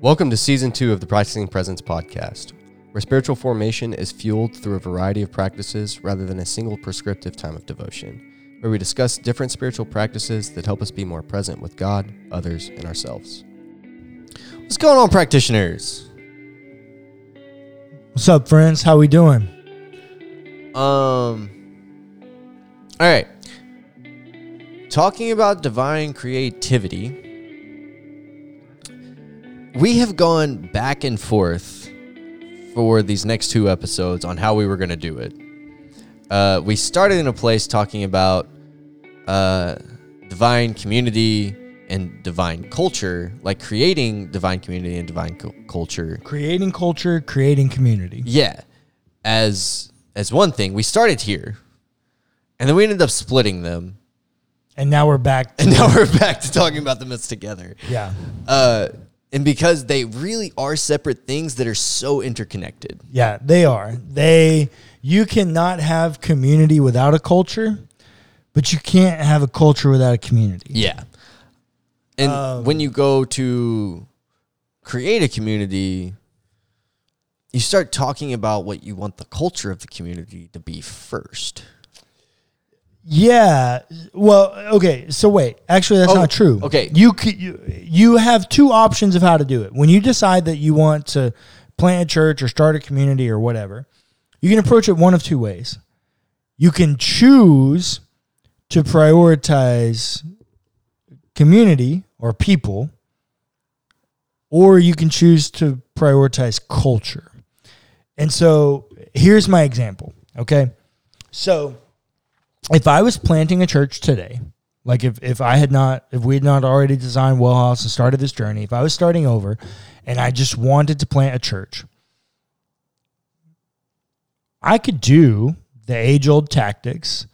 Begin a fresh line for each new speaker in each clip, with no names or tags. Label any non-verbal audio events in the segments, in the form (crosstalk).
Welcome to season two of the Practicing Presence podcast, where spiritual formation is fueled through a variety of practices rather than a single prescriptive time of devotion, where we discuss different spiritual practices that help us be more present with God, others, and ourselves. What's going on, practitioners?
What's up, friends? How we doing?
Um, all right. Talking about divine creativity, we have gone back and forth for these next two episodes on how we were going to do it. Uh, we started in a place talking about uh, divine community and divine culture, like creating divine community and divine cu- culture.
Creating culture, creating community.
Yeah, as as one thing, we started here, and then we ended up splitting them,
And now we're back.
And now we're back to talking about the myths together.
yeah,
Uh, and because they really are separate things that are so interconnected.
yeah, they are. They. You cannot have community without a culture, but you can't have a culture without a community.
Yeah. And
Um,
when you go to create a community, you start talking about what you want the culture of the community to be first.
Yeah. Well, okay. So wait. Actually, that's
Oh,
not true.
okay.
You, you you have two options of how to do it. When you decide that you want to plant a church or start a community or whatever, you can approach it one of two ways. You can choose to prioritize community or people, or you can choose to prioritize culture. And so here's my example. Okay. So if I was planting a church today, like if, if I had not, if we had not already designed Wellhouse and started this journey, if I was starting over and I just wanted to plant a church, I could do the age old tactics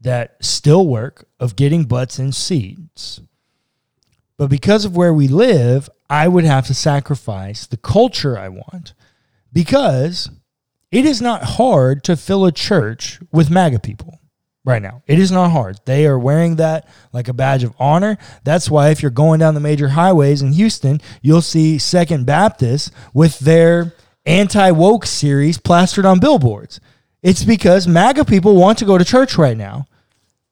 that still work of getting butts in seats. But because of where we live, I would have to sacrifice the culture I want because it is not hard to fill a church with MAGA people right now. It is not hard. They are wearing that like a badge of honor. That's why if you're going down the major highways in Houston, you'll see Second Baptist with their anti woke series plastered on billboards. It's because MAGA people want to go to church right now.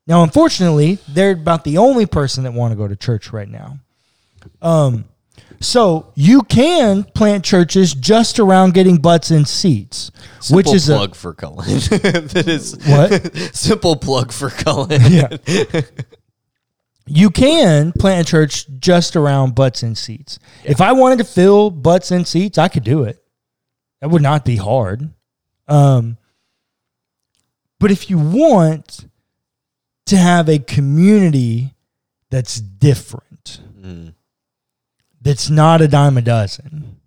Now, unfortunately, they're about the only person that want to go to church right now. Um, so you can plant churches just around getting butts in seats, which
Simple
is a
plug for Cullen. (laughs) that is
What? (laughs)
simple plug for Cullen.
yeah. You can plant a church just around butts and seats. If I wanted to fill butts and seats, I could do it. That would not be hard. Um, but if you want to have a community that's different,
Mm.
That's not a dime a dozen,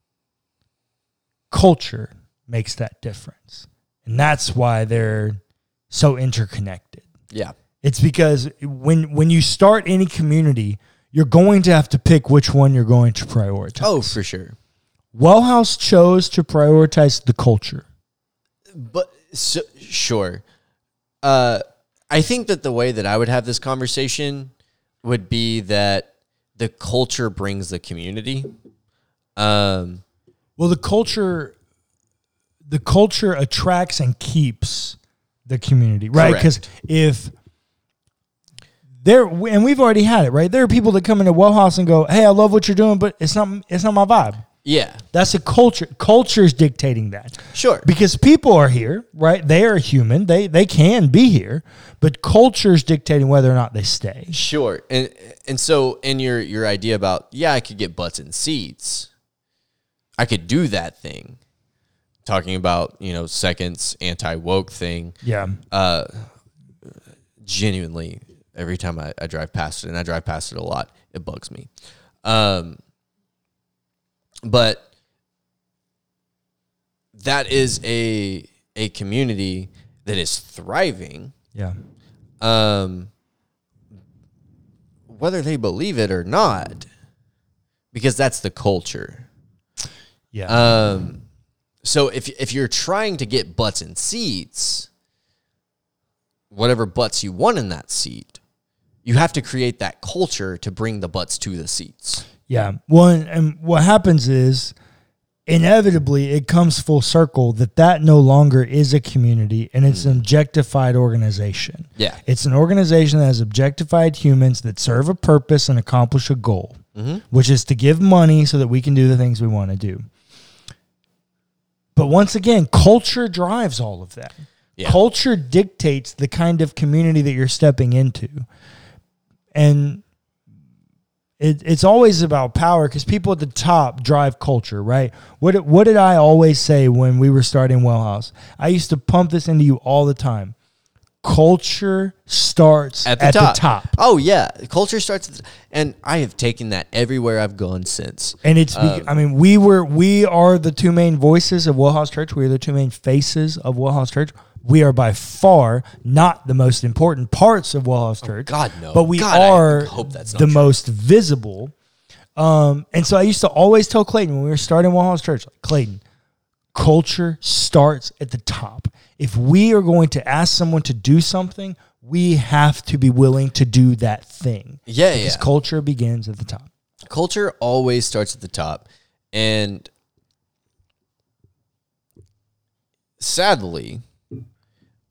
culture makes that difference. And that's why they're so interconnected.
Yeah.
It's because when when you start any community, you're going to have to pick which one you're going to prioritize.
Oh, for sure.
Wellhouse chose to prioritize the culture.
But so, sure. Uh, I think that the way that I would have this conversation would be that the culture brings the community. Um,
Well, the culture the culture attracts and keeps the community, right? Because if there and we've already had it, right? There are people that come into Wellhouse and go, "Hey, I love what you're doing, but it's not it's not my vibe."
Yeah,
That's a culture. Culture's dictating that.
sure.
because people are here, right? They are human. They they can be here, but culture's dictating whether or not they stay.
Sure. And and so in your your idea about yeah, I could get butts in seats. I could do that thing. Talking about, you know, seconds anti woke thing.
Yeah.
Uh genuinely every time I, I drive past it, and I drive past it a lot, it bugs me. Um but that is a a community that is thriving
Yeah.
um, whether they believe it or not, because that's the culture.
Yeah.
Um, so if if you're trying to get butts in seats, whatever butts you want in that seat, you have to create that culture to bring the butts to the seats.
Yeah. Well, and, and what happens is inevitably it comes full circle that that no longer is a community and it's an mm. objectified organization.
Yeah.
It's an organization that has objectified humans that serve a purpose and accomplish a goal, mm-hmm. which is to give money so that we can do the things we want to do. But once again, culture drives all of that.
Yeah.
Culture dictates the kind of community that you're stepping into. And it, it's always about power because people at the top drive culture, right? What did- what did I always say when we were starting Wellhouse? I used to pump this into you all the time. Culture starts
At
at
the
the
top.
top.
Oh yeah, culture starts, at the, and I have taken that everywhere I've gone since.
And it's,
Um,
I mean, we were, we are the two main voices of Wellhouse Church. We are the two main faces of Wellhouse Church. We are by far not the most important parts of Wellhouse Church.
Oh, God, no.
But we
God,
are
hope that's
the
true.
most visible. Um, and so I used to always tell Clayton when we were starting Wellhouse Church, like, Clayton, culture starts at the top. If we are going to ask someone to do something, we have to be willing to do that thing.
Yeah,
Because
yeah.
culture begins at the top.
culture always starts at the top and sadly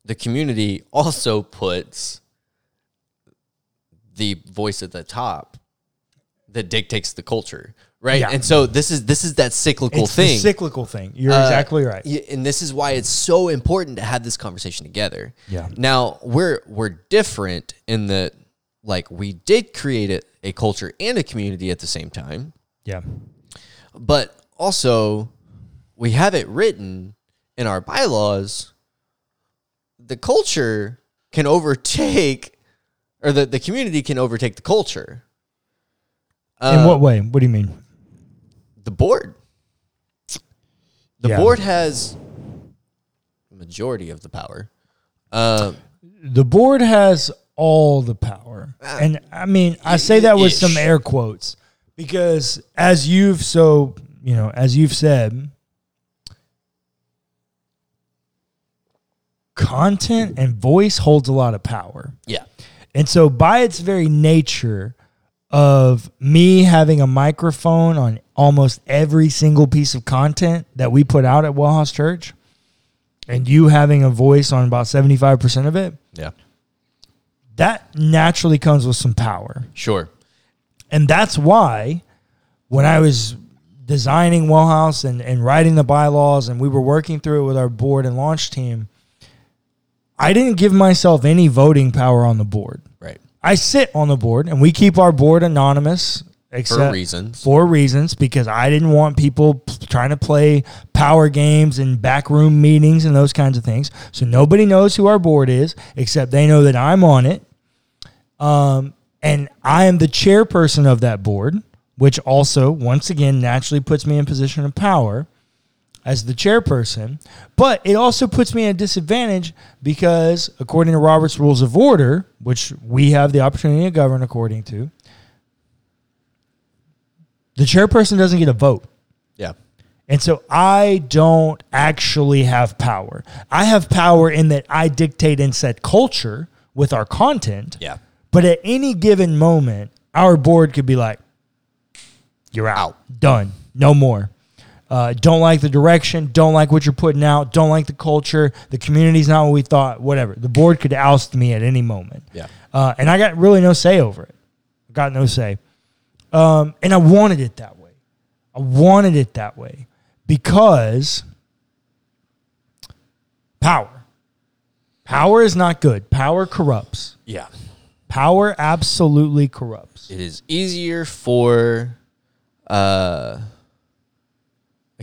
the community also puts the voice at the top that dictates the culture right
Yeah.
and so this is this is that cyclical
It's
thing
cyclical thing. You're
Uh,
exactly right.
And this is why it's so important to have this conversation together.
Yeah.
Now we're we're different in that like we did create a, a culture and a community at the same time,
Yeah.
but also we have it written in our bylaws. The culture can overtake, or the, the community can overtake the culture.
In
Uh,
what way? What do you mean?
the board. The
Yeah.
board has the majority of the power. Uh,
The board has all the power. And I mean, I say that with some air quotes because as you've so, you know, as you've said, content and voice holds a lot of power.
yeah,
And so, by its very nature of me having a microphone on almost every single piece of content that we put out at Wellhouse Church, and you having a voice on about 75% of it,
yeah,
that naturally comes with some power.
sure.
And that's why when I was designing Wellhouse and, and writing the bylaws and we were working through it with our board and launch team, I didn't give myself any voting power on the board.
Right.
I sit on the board and we keep our board anonymous except
reasons.
For reasons because I didn't want people p- trying to play power games and backroom meetings and those kinds of things. So nobody knows who our board is except they know that I'm on it. Um, and I am the chairperson of that board, which also once again naturally puts me in position of power as the chairperson, but it also puts me at a disadvantage because, according to Robert's Rules of Order, which we have the opportunity to govern according to, the chairperson doesn't get a vote.
Yeah.
And so I don't actually have power. I have power in that I dictate and set culture with our content.
Yeah.
But at any given moment, our board could be like, you're out. Done. No more. Uh, don't like the direction. Don't like what you're putting out. Don't like the culture. The community's not what we thought. Whatever. The board could oust me at any moment.
Yeah.
Uh, and I got really no say over it. Got no say. Um, and I wanted it that way. I wanted it that way because power. Power is not good. Power corrupts.
Yeah.
Power absolutely corrupts.
It is easier for uh,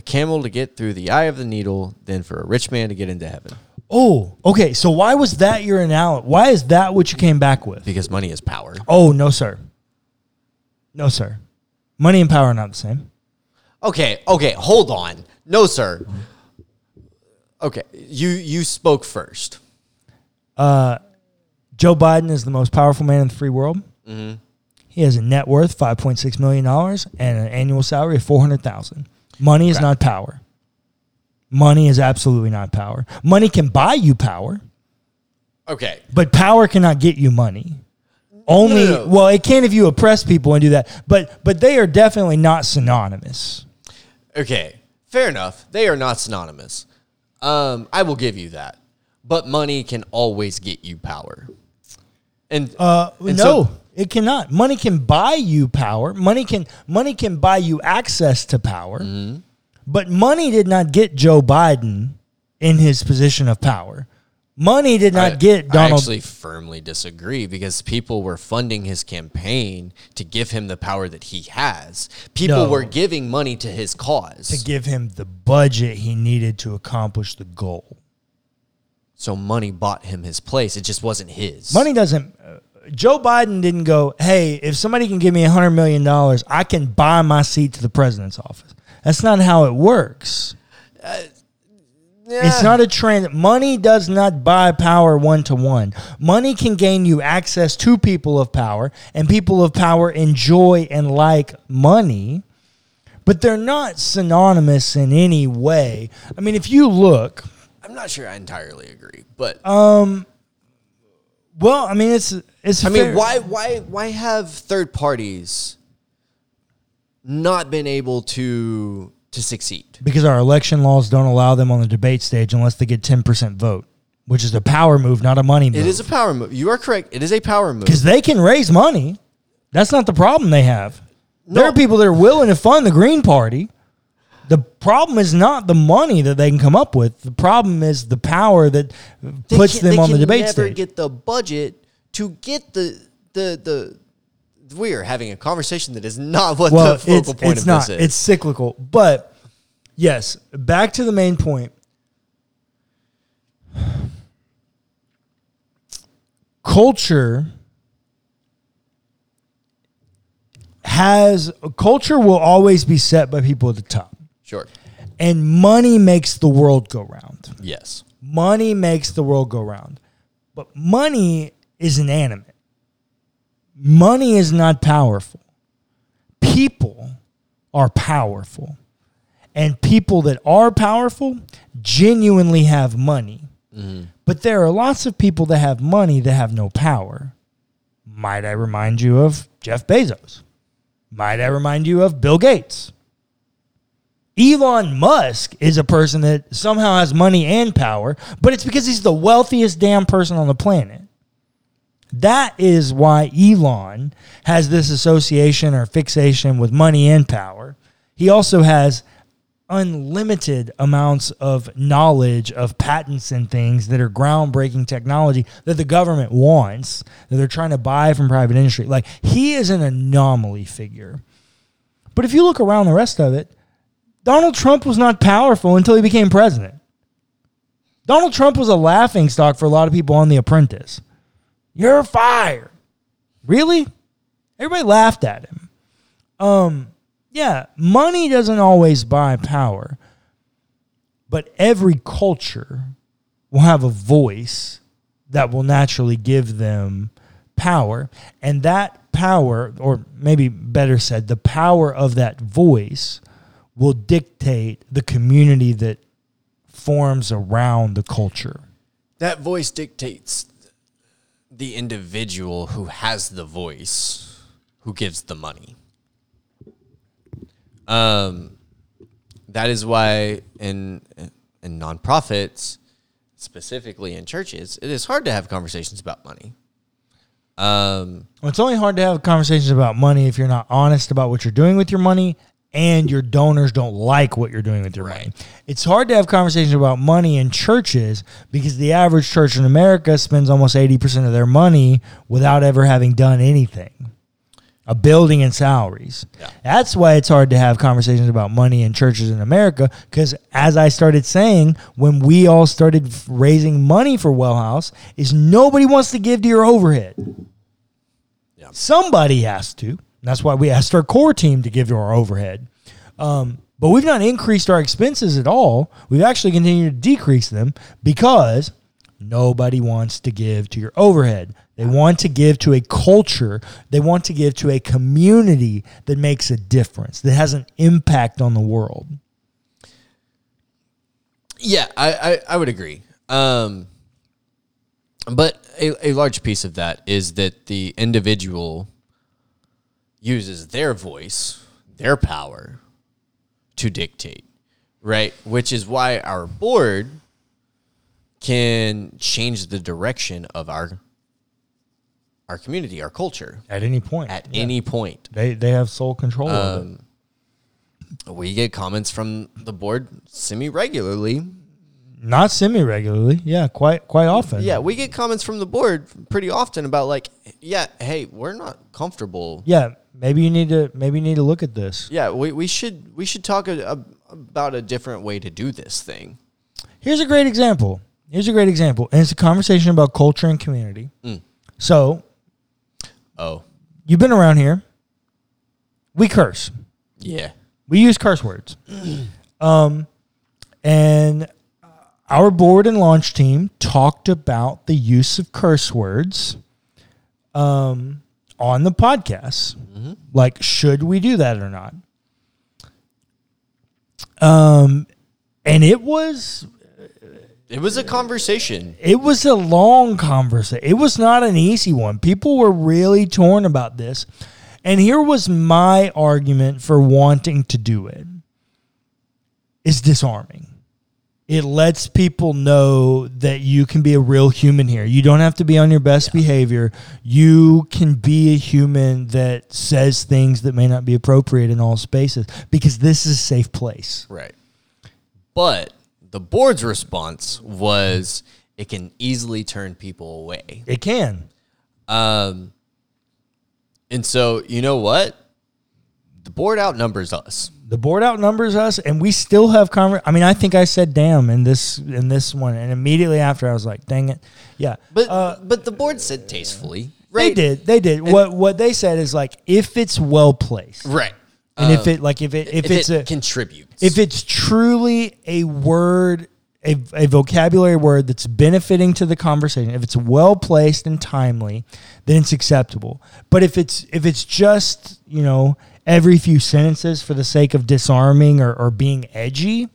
a camel to get through the eye of the needle than for a rich man to get into heaven
Oh, okay. So why was that your analogy? Why is that what you came back with?
because money is power.
Oh, no, sir. No, sir. Money and power are not the same.
Okay, okay, hold on. No, sir. Okay, you you spoke first.
Joe Biden is the most powerful man in the free world.
Mm-hmm.
He has a net worth five point six million dollars and an annual salary of four hundred thousand. Money is not power. Money is absolutely not power. Money can buy you power.
Okay.
But power cannot get you money. Only
No, no, no.
well, it can if you oppress people and do that. But but they are definitely not synonymous.
Okay. Fair enough. They are not synonymous. Um, I will give you that. But money can always get you power. And
Uh,
and
no,
so-
it cannot. Money can buy you power. Money can money can buy you access to power.
Mm-hmm.
But money did not get Joe Biden in his position of power. Money did not
I-
get Donald. Trump.
I actually firmly disagree because people were funding his campaign to give him the power that he has. People
No.
were giving money to his cause.
to give him the budget he needed to accomplish the goal.
so money bought him his place. It just wasn't his.
Money doesn't. Uh, Joe Biden didn't go, hey, if somebody can give me $100 million, I can buy my seat to the president's office. That's not how it works. Uh, it's not a trend. Money does not buy power one to one. Money can gain you access to people of power, and people of power enjoy and like money, but they're not synonymous in any way. I mean, if you look,
I'm not sure I entirely agree, but um,
well, I mean, it's it's.
I mean, why why why have third parties not been able to to succeed?
Because our election laws don't allow them on the debate stage unless they get 10% vote, which is a power move, not a money move.
It is a power move. You are correct. It is a power move.
Because they can raise money. That's not the problem they have. There are people that are willing to fund the Green Party. The problem is not the money that they can come up with. The problem is the power that
They
puts them on the
can
debate
never
stage.
get the budget to get the the the. We are having a conversation that is not what
well,
the focal
it's,
point
it's
of
not.
this is.
It's cyclical. But yes, back to the main point. Culture has culture will always be set by people at the top.
Sure.
And money makes the world go round.
Yes.
Money makes the world go round. But money is inanimate. Money is not powerful. People are powerful. And people that are powerful genuinely have money. Mm-hmm. But there are lots of people that have money that have no power. Might I remind you of Jeff Bezos? Might I remind you of Bill Gates? Elon Musk is a person that somehow has money and power, but it's because he's the wealthiest damn person on the planet. That is why Elon has this association or fixation with money and power. He also has unlimited amounts of knowledge of patents and things that are groundbreaking technology that the government wants that they're trying to buy from private industry. Like he is an anomaly figure. But if you look around the rest of it, Donald Trump was not powerful until he became president. Donald Trump was a laughing stock for a lot of people on The Apprentice. You're fired. Really? Everybody laughed at him. Um, yeah, money doesn't always buy power, but every culture will have a voice that will naturally give them power. And that power, or maybe better said, the power of that voice will dictate the community that forms around the culture.
That voice dictates the individual who has the voice, who gives the money. Um, that is why in in nonprofits, specifically in churches, it is hard to have conversations about money. Um,
Well, it's only hard to have conversations about money if you're not honest about what you're doing with your money and your donors don't like what you're doing with your money. It's hard to have conversations about money in churches because the average church in America spends almost 80% of their money without ever having done anything. A building and salaries.
Yeah.
That's why it's hard to have conversations about money in churches in America. Because as I started saying, when we all started raising money for Wellhouse, is nobody wants to give to your overhead.
Yeah.
Somebody has to. That's why we asked our core team to give to our overhead. Um, but we've not increased our expenses at all. We've actually continued to decrease them because nobody wants to give to your overhead. They want to give to a culture. They want to give to a community that makes a difference, that has an impact on the world.
yeah, I, I, I would agree. Um, But a, a large piece of that is that the individual uses their voice, their power to dictate, right? Which is why our board can change the direction of our our community, our culture
At any point.
at
Yeah.
any point.
they they have sole control of it.
Um, we get comments from the board semi regularly.
Not semi regularly. Yeah, quite quite often.
Yeah, we get comments from the board pretty often about like, yeah, hey, we're not comfortable.
Yeah. Maybe you need to maybe you need to look at this.
Yeah, we, we should we should talk a, a, about a different way to do this thing.
Here's a great example. Here's a great example. And it's a conversation about culture and community.
Mm.
So
Oh,
you've been around here. We curse.
yeah.
We use curse words. (clears throat) um, and our board and launch team talked about the use of curse words um, on the podcast. Like, should we do that or not? Um, and it was
It was a conversation.
it was a long conversation. It was not an easy one. People were really torn about this. And here was my argument for wanting to do it. Is disarming. It lets people know that you can be a real human here. You don't have to be on your best behavior. You can be a human that says things that may not be appropriate in all spaces because this is a safe place.
Right. But the board's response was it can easily turn people away.
It can.
Um, and so, you know what? The board outnumbers us.
The board outnumbers us, and we still have conver- I mean, I think I said "damn" in this in this one, and immediately after I was like, "Dang it!" Yeah,
But
uh,
but the board said tastefully.
they did. They did. what what they said is like, if it's well placed,
Right.
and if
Um,
it like if it if,
if
it's
it
a
contributes.
if it's truly a word a, a vocabulary word that's benefiting to the conversation if it's well placed and timely then it's acceptable but if it's if it's just you know every few sentences for the sake of disarming or, or being edgy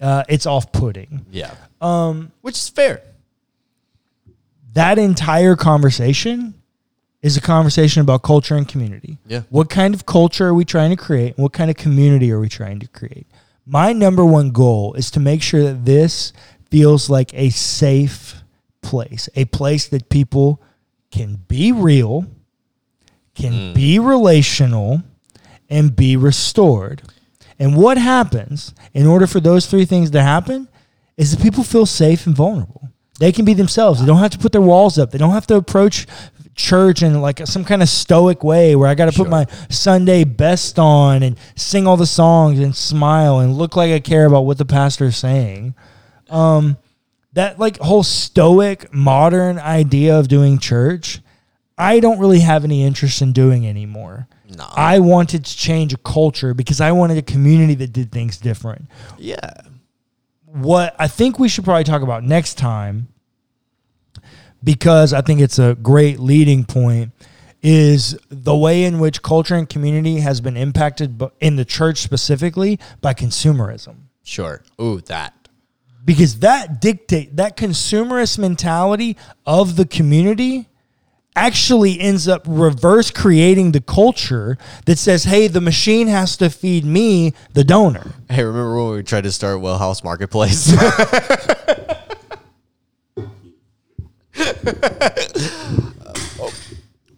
uh, it's off-putting
yeah. Um, which is fair.
that entire conversation is a conversation about culture and community.
Yeah.
What kind of culture are we trying to create? What kind of community are we trying to create? My number one goal is to make sure that this feels like a safe place, a place that people can be real, can mm. be relational, and be restored. And what happens in order for those three things to happen is that people feel safe and vulnerable. They can be themselves. They don't have to put their walls up. They don't have to approach church in like some kind of stoic way where I got to put
Sure.
my Sunday best on and sing all the songs and smile and look like I care about what the pastor is saying. Um, that like whole stoic modern idea of doing church, I don't really have any interest in doing anymore.
No.
I wanted to change a culture because I wanted a community that did things different.
yeah.
What I think we should probably talk about next time, because I think it's a great leading point, is the way in which culture and community has been impacted in the church specifically by consumerism.
Sure. Ooh, that.
Because that dictate that consumerist mentality of the community actually ends up reverse creating the culture that says, hey, the machine has to feed me, the donor.
Hey, remember when we tried to start Wellhouse Marketplace? (laughs)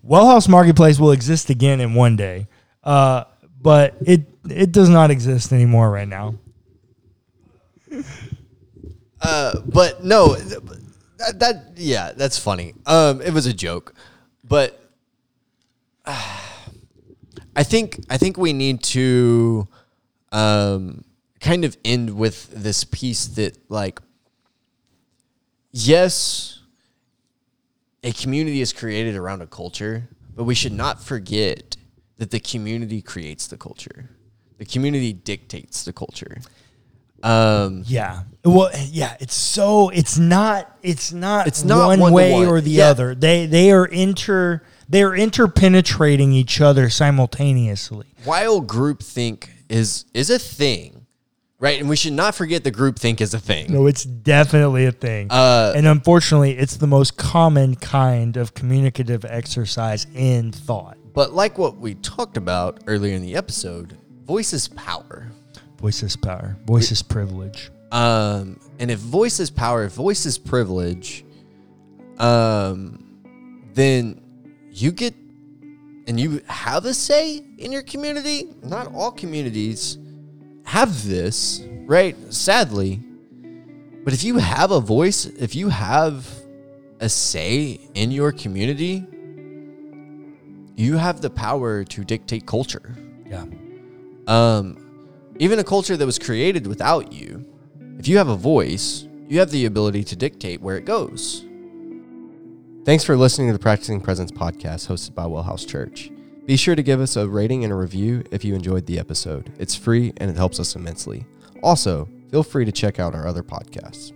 Wellhouse Marketplace will exist again in one day, uh, but it it does not exist anymore right now.
but no, that, that yeah, that's funny. Um, it was a joke, but (sighs) I think I think we need to um, kind of end with this piece that like yes, a community is created around a culture, but we should not forget that the community creates the culture. The community dictates the culture. Um,
Yeah. Well, yeah, it's so it's not it's not
It's not
one
one
way
one.
or the
Yeah.
other. They they are inter they're interpenetrating each other simultaneously.
while groupthink is is a thing, right? And we should not forget the group think is a thing.
No, it's definitely a thing.
Uh,
and unfortunately, it's the most common kind of communicative exercise in thought.
but like what we talked about earlier in the episode, voice is power.
Voice is power. Voice is privilege.
Um, and if voice is power, if voice is privilege, um, then you get and you have a say in your community. Not all communities have this, right? Sadly. But if you have a voice, if you have a say in your community, you have the power to dictate culture.
Yeah.
Um, even a culture that was created without you, if you have a voice, you have the ability to dictate where it goes. Thanks for listening to the Practicing Presence podcast hosted by Wellhouse Church. Be sure to give us a rating and a review if you enjoyed the episode. It's free and it helps us immensely. Also, feel free to check out our other podcasts.